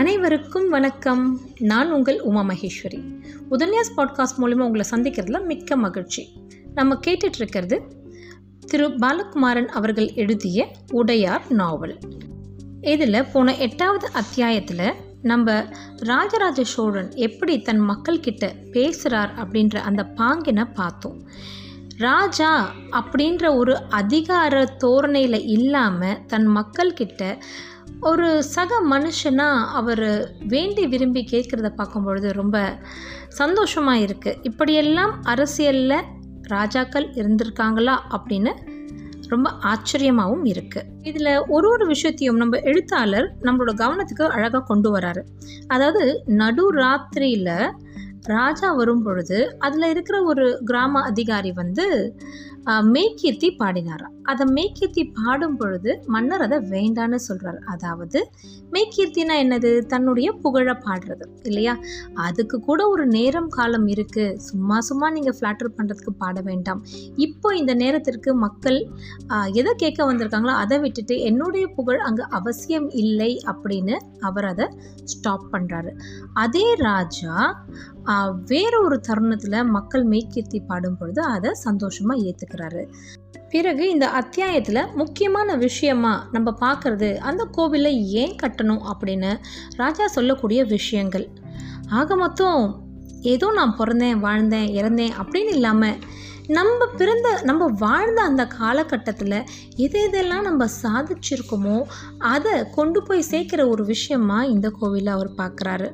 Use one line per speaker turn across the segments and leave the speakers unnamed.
அனைவருக்கும் வணக்கம். நான் உங்கள் உமா மகேஸ்வரி. உதன்யாஸ் பாட்காஸ்ட் மூலிமா உங்களை சந்திக்கிறதுல மிக்க மகிழ்ச்சி. நம்ம கேட்டுட்ருக்கிறது திரு பாலகுமாரன் அவர்கள் எழுதிய உடையார் நாவல். இதில் போன எட்டாவது அத்தியாயத்தில் நம்ம ராஜராஜ சோழன் எப்படி தன் மக்கள்கிட்ட பேசுகிறார் அப்படின்ற அந்த பாங்கினை பார்த்தோம். ராஜா அப்படின்ற ஒரு அதிகார தோரணையில் இல்லாமல் தன் மக்கள்கிட்ட ஒரு சக மனுஷனாக அவர் வேண்டி விரும்பி கேட்குறத பார்க்கும்பொழுது ரொம்ப சந்தோஷமாக இருக்குது இப்படியெல்லாம் அரசியலில் ராஜாக்கள் இருந்திருக்காங்களா அப்படின்னு ரொம்ப ஆச்சரியமாகவும் இருக்குது இதில் ஒரு ஒரு விஷயத்தையும் நம்ம எழுத்தாளர் நம்மளோட கவனத்துக்கு அழகாக கொண்டு வராரு. அதாவது நடு ராத்திரியில் ராஜா வரும் பொழுது அதில் இருக்கிற ஒரு கிராம அதிகாரி வந்து ஆஹ், பாடினாராம் அதை மெய்கீர்த்தி பாடும் பொழுது மன்னர் அதை வேண்டான்னு சொல்கிறார் அதாவது மெய்க்கீர்த்தினா என்னது? தன்னுடைய புகழ பாடுறது இல்லையா? அதுக்கு கூட ஒரு நேரம் காலம் இருக்குது சும்மா சும்மா நீங்கள் ஃப்ளாட்டர் பண்ணுறதுக்கு பாட வேண்டாம். இப்போ இந்த நேரத்திற்கு மக்கள் எதை கேட்க வந்திருக்காங்களோ அதை விட்டுட்டு என்னுடைய புகழ் அங்கே அவசியம் இல்லை அப்படின்னு அவர் அதை ஸ்டாப் பண்ணுறாரு அதே ராஜா வேற ஒரு தருணத்தில் மக்கள் மெய்க்கீர்த்தி பாடும் பொழுது அதை சந்தோஷமாக ஏற்றுக்கிறாரு பிறகு இந்த அத்தியாயத்தில் முக்கியமான விஷயமா நம்ம பார்க்கறது அந்த கோவிலை ஏன் கட்டணும் அப்படின்னு ராஜா சொல்லக்கூடிய விஷயங்கள். ஆக மொத்தம் ஏதோ நான் பிறந்தேன் வாழ்ந்தேன் இறந்தேன் அப்படின்னு இல்லாமல் நம்ம பிறந்த நம்ம வாழ்ந்த அந்த காலகட்டத்தில் எது எதெல்லாம் நம்ம சாதிச்சிருக்கோமோ அதை கொண்டு போய் சேர்க்குற ஒரு விஷயமா இந்த கோவிலை அவர் பார்க்குறாரு.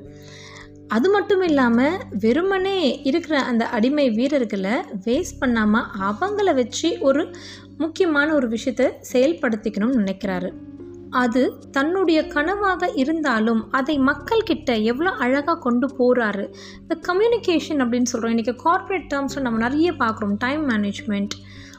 அது மட்டும் இல்லாமல் வெறுமனே இருக்கிற அந்த அடிமை வீரர்களை வேஸ்ட் பண்ணாமல் அவங்கள வச்சு ஒரு முக்கியமான ஒரு விஷயத்தை செயல்படுத்திக்கணும்னு நினைக்கிறாரு. அது தன்னுடைய கனவாக இருந்தாலும் அதை மக்கள்கிட்ட எவ்வளோ அழகாக கொண்டு போகிறாரு இந்த கம்யூனிகேஷன் அப்படின்னு சொல்கிறோம் இன்றைக்கி கார்ப்பரேட் டேர்ம்ஸில் நம்ம நிறைய பார்க்குறோம். டைம் மேனேஜ்மெண்ட்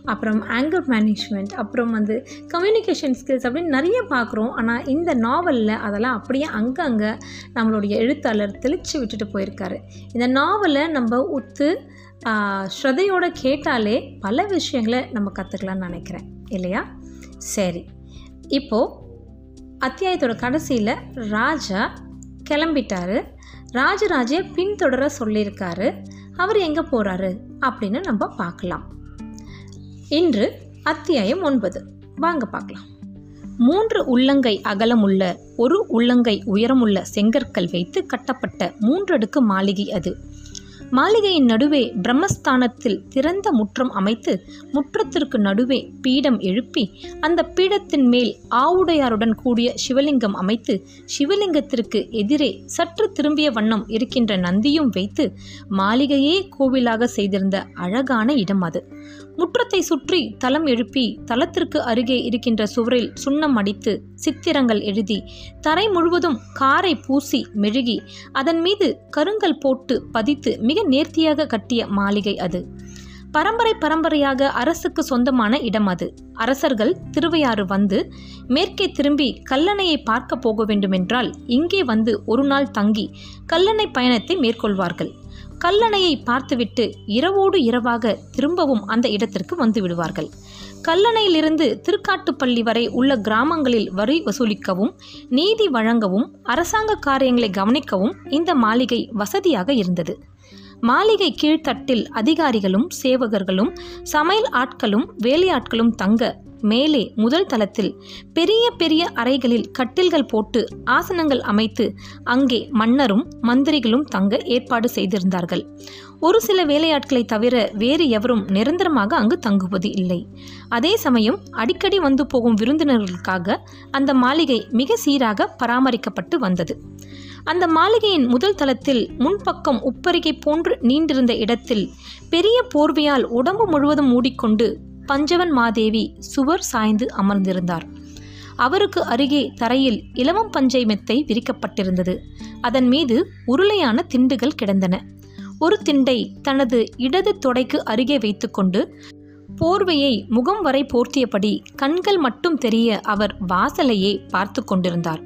அப்புறம் ஆங்கர் மேனேஜ்மெண்ட் அப்புறம் வந்து கம்யூனிகேஷன் ஸ்கில்ஸ் அப்படின்னு நிறைய பார்க்குறோம். ஆனால் இந்த நாவலில் அதெல்லாம் அப்படியே அங்கங்கே நம்மளுடைய எழுத்தாளர் தெளித்து விட்டுட்டு போயிருக்காரு. இந்த நாவலை நம்ம உத்து ஸ்ரதையோடு கேட்டாலே பல விஷயங்களை நம்ம கற்றுக்கலாம்னு நினைக்கிறேன். இல்லையா? சரி. இப்போது அத்தியாயத்தோட கடைசியில் ராஜா கிளம்பிட்டாரு. ராஜராஜையை பின்தொடர சொல்லியிருக்காரு. அவர் எங்கே போகிறாரு அப்படின்னு நம்ம பார்க்கலாம். இன்று அத்தியாயம் ஒன்பது. வாங்க பார்க்கலாம். மூன்று உள்ளங்கை அகலமுள்ள ஒரு உள்ளங்கை உயரமுள்ள செங்கற்கள் வைத்து கட்டப்பட்ட மூன்றடுக்கு மாளிகை அது. மாளிகையின் நடுவே பிரம்மஸ்தானத்தில் திறந்த முற்றம் அமைத்து முற்றத்திற்கு நடுவே பீடம் எழுப்பி அந்த பீடத்தின் மேல் ஆவுடையாருடன் கூடிய சிவலிங்கம் அமைத்து சிவலிங்கத்திற்கு எதிரே சற்று திரும்பிய வண்ணம் இருக்கின்ற நந்தியும் வைத்து மாளிகையே கோவிலாக செய்திருந்த அழகான இடம் அது. முற்றத்தை சுற்றி தலம் எழுப்பி தலத்திற்கு அருகே இருக்கின்ற சுவரில் சுண்ணம் அடித்து சித்திரங்கள் எழுதி தரை முழுவதும் காரை பூசி மெழுகி அதன் மீது கருங்கல் போட்டு பதித்து மிக நேர்த்தியாக கட்டிய மாளிகை அது. பரம்பரை பரம்பரையாக அரசுக்கு சொந்தமான இடம் அது. அரசர்கள் திருவையாறு வந்து மேற்கே திரும்பி கல்லணையை பார்க்க போக வேண்டுமென்றால் இங்கே வந்து ஒரு நாள் தங்கி கல்லணை பயணத்தை மேற்கொள்வார்கள். கல்லணையை பார்த்துவிட்டு இரவோடு இரவாக திரும்பவும் அந்த இடத்திற்கு வந்து விடுவார்கள். கல்லணையிலிருந்து திருக்காட்டுப்பள்ளி வரை உள்ள கிராமங்களில் வரி வசூலிக்கவும் நீதி வழங்கவும் அரசாங்க காரியங்களை கவனிக்கவும் இந்த மாளிகை வசதியாக இருந்தது. மாளிகை கீழ்த்தட்டில் அதிகாரிகளும் சேவகர்களும் சமையல் ஆட்களும் வேலையாட்களும் தங்க மேலே முதல் தளத்தில் பெரிய பெரிய அறைகளில் கட்டில்கள் போட்டு ஆசனங்கள் அமைத்து அங்கே மன்னரும் மந்திரிகளும் தங்க ஏற்பாடு செய்திருந்தார்கள். ஒரு சில வேலையாட்களை தவிர வேறு எவரும் நிரந்தரமாக அங்கு தங்குவது இல்லை. அதே சமயம் அடிக்கடி வந்து போகும் விருந்தினர்களுக்காக அந்த மாளிகை மிக சீராக பராமரிக்கப்பட்டு வந்தது. அந்த மாளிகையின் முதல் தளத்தில் முன்பக்கம் உப்பரிகை போன்று நீண்டிருந்த இடத்தில் பெரிய போர்வையால் உடம்பு முழுவதும் மூடிக்கொண்டு பஞ்சவன் மாதேவி சுவர் சாய்ந்து அமர்ந்திருந்தார். அவருக்கு அருகே தரையில் இளவம் பஞ்சை மெத்தை விரிக்கப்பட்டிருந்தது. அதன் மீது உருளையான திண்டுகள் கிடந்தன. ஒரு திண்டை தனது இடது தொடைக்கு அருகே வைத்துக்கொண்டு போர்வையை முகம் வரை போர்த்தியபடி கண்கள் மட்டும் தெரிய அவர் வாசலையே பார்த்து கொண்டிருந்தார்.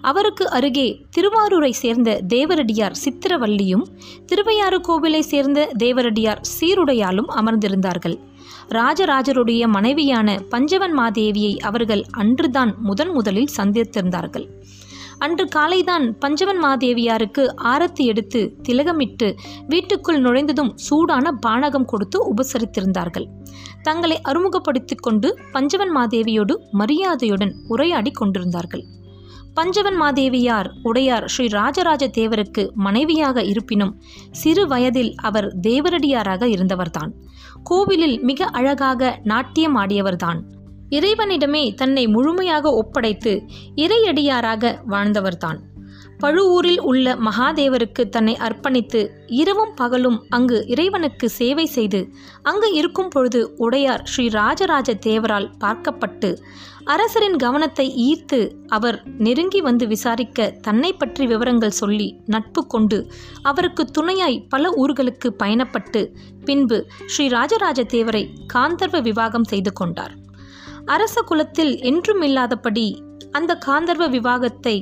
அவருக்கு அருகே திருவாரூரை சேர்ந்த தேவரடியார் சித்திரவல்லியும் திருவையாறு கோவிலை சேர்ந்த தேவரடியார் சீருடையாலும் அமர்ந்திருந்தார்கள். ராஜராஜருடைய மனைவியான பஞ்சவன் மாதேவியை அவர்கள் அன்றுதான் முதன் முதலில் சந்தித்திருந்தார்கள். அன்று காலைதான் பஞ்சவன் மாதேவியாருக்கு ஆரத்தி எடுத்து திலகமிட்டு வீட்டுக்குள் நுழைந்ததும் சூடான பானகம் கொடுத்து உபசரித்திருந்தார்கள். தங்களை அறிமுகப்படுத்திக் கொண்டு பஞ்சவன் மாதேவியோடு மரியாதையுடன் உரையாடி கொண்டிருந்தார்கள். பஞ்சவன் மாதேவியார் உடையார் ஸ்ரீ ராஜராஜ தேவருக்கு மனைவியாக இருப்பினும் சிறு வயதில் அவர் தேவரடியாராக இருந்தவர்தான். கோவிலில் மிக அழகாக நாட்டியம் ஆடியவர்தான். இறைவனிடமே தன்னை முழுமையாக ஒப்படைத்து இறையடியாராக வாழ்ந்தவர்தான். பழுவூரில் உள்ள மகாதேவருக்கு தன்னை அர்ப்பணித்து இரவும் பகலும் அங்கு இறைவனுக்கு சேவை செய்து அங்கு இருக்கும் பொழுது உடையார் ஸ்ரீ ராஜராஜ தேவரால் பார்க்கப்பட்டு அரசரின் கவனத்தை ஈர்த்து அவர் நெருங்கி வந்து விசாரிக்க தன்னை பற்றி விவரங்கள் சொல்லி நட்பு கொண்டு அவருக்கு துணையாய் பல ஊர்களுக்கு பயணப்பட்டு பின்பு ஸ்ரீ ராஜராஜ தேவரை காந்தர்வ விவாகம் செய்து கொண்டார். அரச குலத்தில் என்றும் இல்லாதபடி அந்த காந்தர்வ விவாகத்தை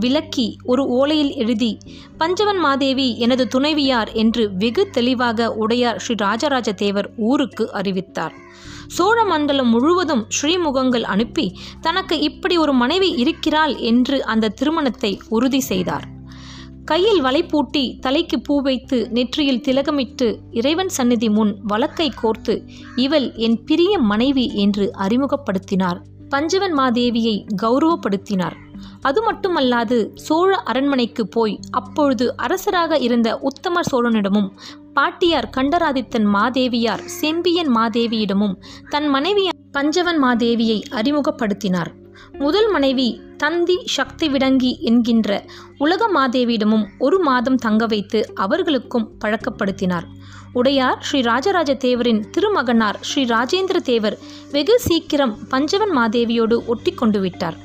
விளக்கி ஒரு ஓலையில் எழுதி பஞ்சவன் மாதேவி எனது துணைவியார் என்று வெகு தெளிவாக உடையார் ஸ்ரீ ராஜராஜ தேவர் ஊருக்கு அறிவித்தார். சோழ மண்டலம் முழுவதும் ஸ்ரீமுகங்கள் அனுப்பி தனக்கு இப்படி ஒரு மனைவி இருக்கிறாள் என்று அந்த திருமணத்தை உறுதி செய்தார். கையில் வலை பூட்டி தலைக்கு பூ வைத்து நெற்றியில் திலகமிட்டு இறைவன் சந்நிதி முன் வழக்கை கோர்த்து இவள் என் பிரிய மனைவி என்று அறிமுகப்படுத்தினார். பஞ்சவன் மாதேவியை கௌரவப்படுத்தினார். அது மட்டுமல்லாது சோழ அரண்மனைக்கு போய் அப்பொழுது அரசராக இருந்த உத்தம சோழனிடமும் பாட்டியார் கண்டராதித்தன் மாதேவியார் செம்பியன் மாதேவியிடமும் தன் மனைவி பஞ்சவன் மாதேவியை அறிமுகப்படுத்தினார். முதல் மனைவி தந்தி சக்தி விடங்கி என்கின்ற உலக மாதேவியிடமும் ஒரு மாதம் தங்க வைத்து அவர்களுக்கும் பழக்கப்படுத்தினார். உடையார் ஸ்ரீ ராஜராஜ தேவரின் திருமகனார் ஸ்ரீ ராஜேந்திர தேவர் வெகு சீக்கிரம் பஞ்சவன் மாதேவியோடு ஒட்டி கொண்டு விட்டார்.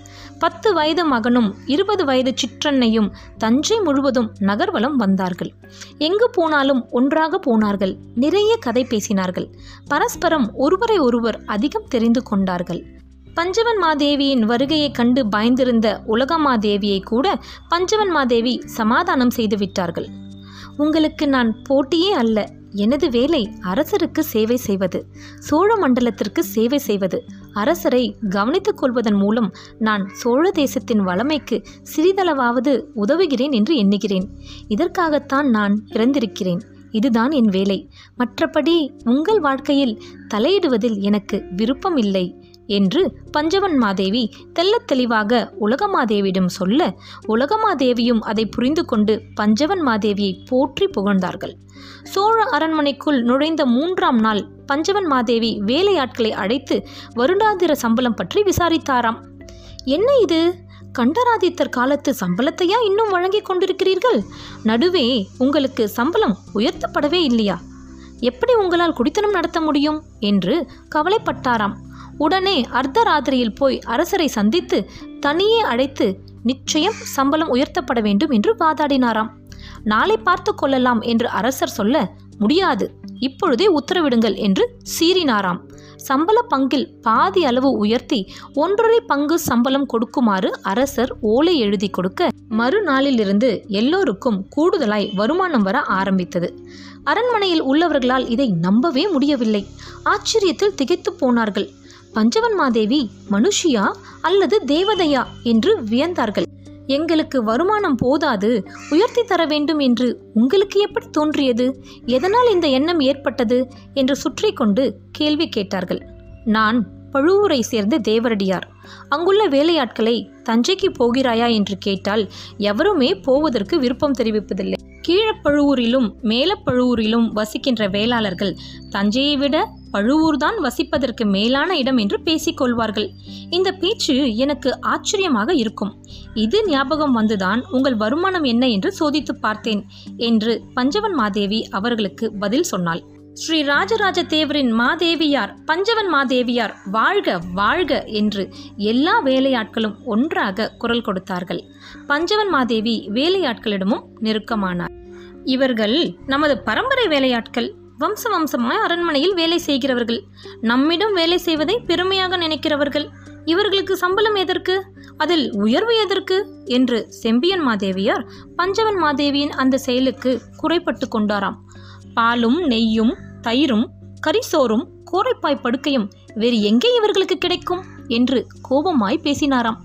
பத்து வயது மகனும் இருபது வயது சிற்றன்னையும் தஞ்சை முழுவதும் நகர்வலம் வந்தார்கள். எங்கு போனாலும் ஒன்றாக போனார்கள். நிறைய கதை பேசினார்கள். பரஸ்பரம் ஒருவரை ஒருவர் அதிகம் தெரிந்து கொண்டார்கள். பஞ்சவன் மாதேவியின் வருகையை கண்டு பயந்திருந்த உலகமாதேவியை கூட பஞ்சவன் மாதேவி சமாதானம் செய்து விட்டார்கள். உங்களுக்கு நான் போட்டியே அல்ல. எனது வேலை அரசருக்கு சேவை செய்வது சோழ மண்டலத்திற்கு சேவை செய்வது அரசரை கவனித்துக் கொள்வதன் மூலம் நான் சோழ தேசத்தின் வளமைக்கு சிறிதளவாவது உதவுகிறேன் என்று எண்ணுகிறேன். இதற்காகத்தான் நான் பிறந்திருக்கிறேன். இதுதான் என் வேலை. மற்றபடி உங்கள் வாழ்க்கையில் தலையிடுவதில் எனக்கு விருப்பம் இல்லை என்று பஞ்சவன் மாதேவி தெள்ளத் தெளிவாக உலகமாதேவியிடம் சொல்ல உலகமாதேவியும் அதை புரிந்து கொண்டு பஞ்சவன் மாதேவியை போற்றி புகழ்ந்தார்கள். சோழ அரண்மனைக்குள் நுழைந்த மூன்றாம் நாள் பஞ்சவன் மாதேவி வேலையாட்களை அழைத்து வருடாந்திர சம்பளம் பற்றி விசாரித்தாராம். என்ன இது? கண்டராதித்தர் காலத்து சம்பளத்தையா இன்னும் வழங்கிக் கொண்டிருக்கிறீர்கள்? நடுவே உங்களுக்கு சம்பளம் உயர்த்தப்படவே இல்லையா? எப்படி உங்களால் குடித்தனம் நடத்த முடியும்? என்று கவலைப்பட்டாராம். உடனே அர்த்தராத்திரியில் போய் அரசரை சந்தித்து தனியே அழைத்து நிச்சயம் சம்பளம் உயர்த்தப்பட வேண்டும் என்று வாதாடினாராம். நாளை பார்த்து கொள்ளலாம் என்று அரசர் சொல்ல முடியாது. இப்பொழுதே உத்தரவிடுங்கள் என்று சீறினாராம். சம்பள பங்கில் பாதி அளவு உயர்த்தி ஒன்றரை பங்கு சம்பளம் கொடுக்குமாறு அரசர் ஓலை எழுதி கொடுக்க மறுநாளிலிருந்து எல்லோருக்கும் கூடுதலாய் வருமானம் வர ஆரம்பித்தது. அரண்மனையில் உள்ளவர்களால் இதை நம்பவே முடியவில்லை. ஆச்சரியத்தில் திகைத்து போனார்கள். பஞ்சவன் மாதேவி மனுஷியா அல்லது தேவதையா என்று வியந்தார்கள். எங்களுக்கு வருமானம் போதாது உயர்த்தி தர வேண்டும் என்று உங்களுக்கு எப்படி தோன்றியது? எதனால் இந்த எண்ணம் ஏற்பட்டது? என்று சுற்றி கொண்டு கேள்வி கேட்டார்கள். நான் பழுவூரை சேர்ந்த தேவரடியார். அங்குள்ள வேலையாட்களை தஞ்சைக்கு போகிறாயா என்று கேட்டால் எவருமே போவதற்கு விருப்பம் தெரிவிப்பதில்லை. கீழப்பழுவூரிலும் மேலப்பழுவூரிலும் வசிக்கின்ற வேளாளர்கள் தஞ்சையை விட பழுவூர்தான் வசிப்பதற்கு மேலான இடம் என்று பேசிக்கொள்வார்கள் இந்த பேச்சு எனக்கு ஆச்சரியமாக இருக்கும். இது ஞாபகம் வந்துதான் உங்கள் வருமானம் என்ன என்று சோதித்து பார்த்தேன் என்று பஞ்சவன் மாதேவி அவர்களுக்கு பதில் சொன்னாள். ஸ்ரீ ராஜராஜ தேவரின் மாதேவியார் பஞ்சவன் மாதேவியார் வாழ்க வாழ்க என்று எல்லா வேலையாட்களும் ஒன்றாக குரல் கொடுத்தார்கள். பஞ்சவன் மாதேவி வேலையாட்களிடமும் நெருக்கமானார். இவர்கள் நமது பரம்பரை வேலையாட்கள் வம்ச வம்சமாய் அரண்மனையில் வேலை செய்கிறவர்கள். நம்மிடம் வேலை செய்வதை பெருமையாக நினைக்கிறவர்கள். இவர்களுக்கு சம்பளம் எதற்கு? அதில் உயர்வு எதற்கு? என்று செம்பியன் மாதேவியார் பஞ்சவன் மாதேவியின் அந்த செயலுக்கு குறைப்பட்டு கொண்டாராம். பாலும் நெய்யும் தயிரும் கரிசோறும் கோரைப்பாய் படுக்கையும் வேறு எங்கே இவர்களுக்கு கிடைக்கும்? என்று கோபமாய் பேசினாராம்.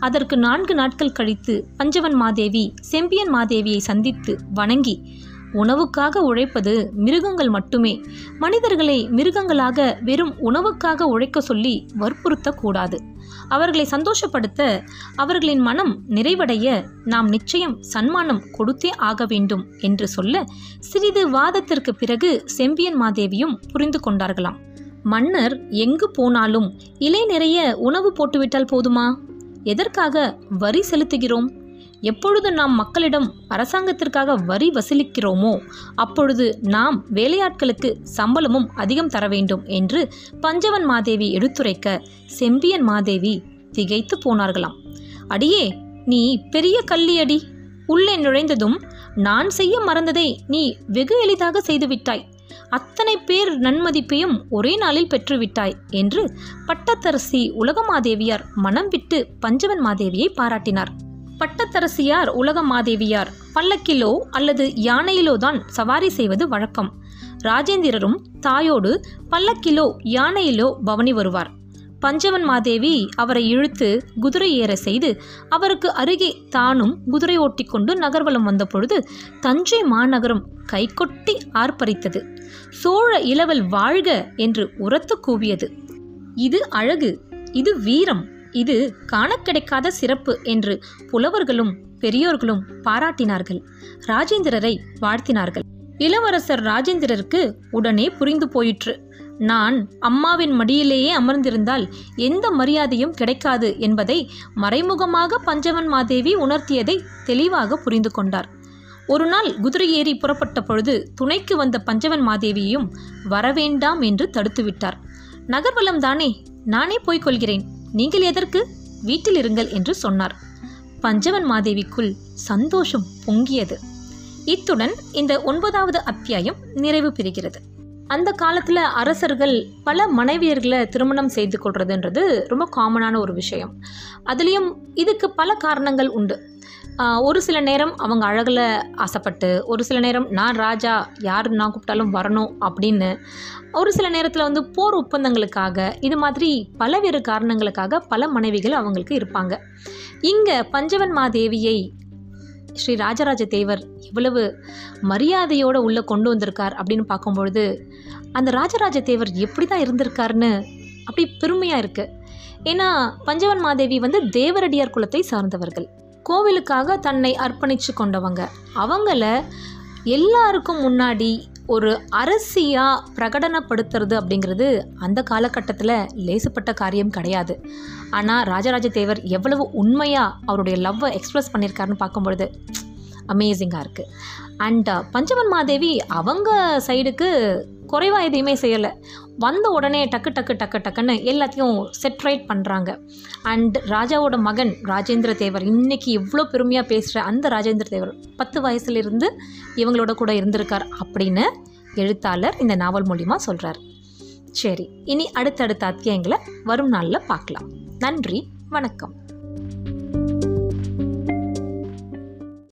அதற்கு நான்கு நாட்கள் கழித்து பஞ்சவன் மாதேவி செம்பியன் மாதேவியை சந்தித்து வணங்கி உணவுக்காக உழைப்பது மிருகங்கள் மட்டுமே. மனிதர்களை மிருகங்களாக வெறும் உணவுக்காக உழைக்க சொல்லி வற்புறுத்தக்கூடாது. அவர்களை சந்தோஷப்படுத்த அவர்களின் மனம் நிறைவடைய நாம் நிச்சயம் சன்மானம் கொடுத்தே ஆக வேண்டும் என்று சொல்ல சிறிது வாதத்திற்கு பிறகு செம்பியன் மாதேவியும் புரிந்து கொண்டார்களாம். மன்னர் எங்கு போனாலும் இலை நிறைய உணவு போட்டுவிட்டால் போதுமா? எதற்காக வரி செலுத்துகிறோம்? எப்பொழுது நாம் மக்களிடம் அரசாங்கத்திற்காக வரி வசூலிக்கிறோமோ அப்பொழுது நாம் வேலையாட்களுக்கு சம்பளமும் அதிகம் தர வேண்டும் என்று பஞ்சவன் மாதேவி எடுத்துரைக்க செம்பியன் மாதேவி திகைத்து போனார்களாம். அடியே நீ பெரிய கல்லியடி உள்ளே நுழைந்ததும் நான் செய்ய மறந்ததை நீ வெகு எளிதாக செய்துவிட்டாய். அத்தனை பேர் நன்மதிப்பையும் ஒரே நாளில் பெற்றுவிட்டாய் என்று பட்டத்தரசி உலகமாதேவியார் மனம் விட்டு பஞ்சவன் மாதேவியை பாராட்டினார். பட்டத்தரசியார் உலகமாதேவியார் பல்லக்கிலோ அல்லது யானையிலோ தான் சவாரி செய்வது வழக்கம். ராஜேந்திரரும் தாயோடு பல்லக்கிலோ யானையிலோ பவனி வருவார். பஞ்சவன் மாதேவி அவரை இழுத்து குதிரை ஏற செய்து அவருக்கு அருகே தானும் குதிரை ஓட்டிக்கொண்டு நகர்வலம் வந்தபொழுது தஞ்சை மாநகரம் கைகொட்டி ஆர்ப்பரித்தது. சோழ இளவல் வாழ்க என்று உரத்து கூவியது. இது அழகு இது வீரம் இது காண கிடைக்காத சிறப்பு என்று புலவர்களும் பெரியோர்களும் பாராட்டினார்கள். ராஜேந்திரரை வாழ்த்தினார்கள். இளவரசர் ராஜேந்திரருக்கு உடனே புரிந்து போயிற்று. நான் அம்மாவின் மடியிலேயே அமர்ந்திருந்தால் எந்த மரியாதையும் கிடைக்காது என்பதை மறைமுகமாக பஞ்சவன் மாதேவி உணர்த்தியதை தெளிவாக புரிந்து கொண்டார். ஒரு நாள் குதிரை ஏறி புறப்பட்ட பொழுது துணைக்கு வந்த பஞ்சவன் மாதேவியையும் வரவேண்டாம் என்று தடுத்துவிட்டார். நகர்வலம் தானே நானே போய்க் கொள்கிறேன். நீங்கள் எதற்கு? வீட்டில் இருங்கள் என்று சொன்னார். பஞ்சவன் மாதேவிக்குள் சந்தோஷம் பொங்கியது. இத்துடன் இந்த ஒன்பதாவது அத்தியாயம் நிறைவு பெறுகிறது. அந்த காலத்தில் அரசர்கள் பல மனைவியர்களை திருமணம் செய்து கொள்றதுன்றது ரொம்ப காமனான ஒரு விஷயம். அதுலேயும் இதுக்கு பல காரணங்கள் உண்டு. ஒரு சில நேரம் அவங்க அழகில் ஆசைப்பட்டு ஒரு சில நேரம் நான் ராஜா யார் நான் கூப்பிட்டாலும் வரணும் அப்படின்னு ஒரு சில நேரத்தில் வந்து போர் ஒப்பந்தங்களுக்காக இது மாதிரி பலவேறு காரணங்களுக்காக பல மனைவிகள் அவங்களுக்கு இருப்பாங்க. இங்கே பஞ்சவன் மாதேவியை ஸ்ரீ ராஜராஜ தேவர் எவ்வளவு மரியாதையோடு உள்ளே கொண்டு வந்திருக்கார் அப்படின்னு பார்க்கும்பொழுது அந்த ராஜராஜ தேவர் எப்படி தான் இருந்திருக்காருன்னு அப்படி பெருமையாக இருக்குது ஏன்னா பஞ்சவன் மாதேவி வந்து தேவரடியார் குலத்தை சார்ந்தவர்கள். கோவிலுக்காக தன்னை அர்ப்பணித்து கொண்டவங்க. அவங்கள எல்லாருக்கும் முன்னாடி ஒரு அரசியாக பிரகடனப்படுத்துறது அப்படிங்கிறது அந்த காலகட்டத்தில் லேசுப்பட்ட காரியம் கிடையாது. ஆனால் ராஜராஜ தேவர் எவ்வளவு உண்மையாக அவருடைய லவ்வை எக்ஸ்ப்ரெஸ் பண்ணியிருக்காருன்னு பார்க்கும்பொழுது அமேசிங்காக இருக்குது அண்ட் uh, பஞ்சவன் மாதேவி அவங்க சைடுக்கு குறைவாக எதையுமே செய்யலை. வந்த உடனே டக்கு டக்கு டக்கு டக்குன்னு எல்லாத்தையும் செட்ரேட் பண்ணுறாங்க அண்ட் ராஜாவோட மகன் ராஜேந்திர தேவர் இன்றைக்கி இவ்வளோ பெருமையாக பேசுகிற அந்த ராஜேந்திர தேவர் பத்து வயசுலேருந்து இவங்களோட கூட இருந்திருக்கார் அப்படின்னு எழுத்தாளர் இந்த நாவல் மூலிமா சொல்கிறார் சரி இனி அடுத்தடுத்த அத்தியாயங்களை வரும் நாளில் பார்க்கலாம். நன்றி வணக்கம்.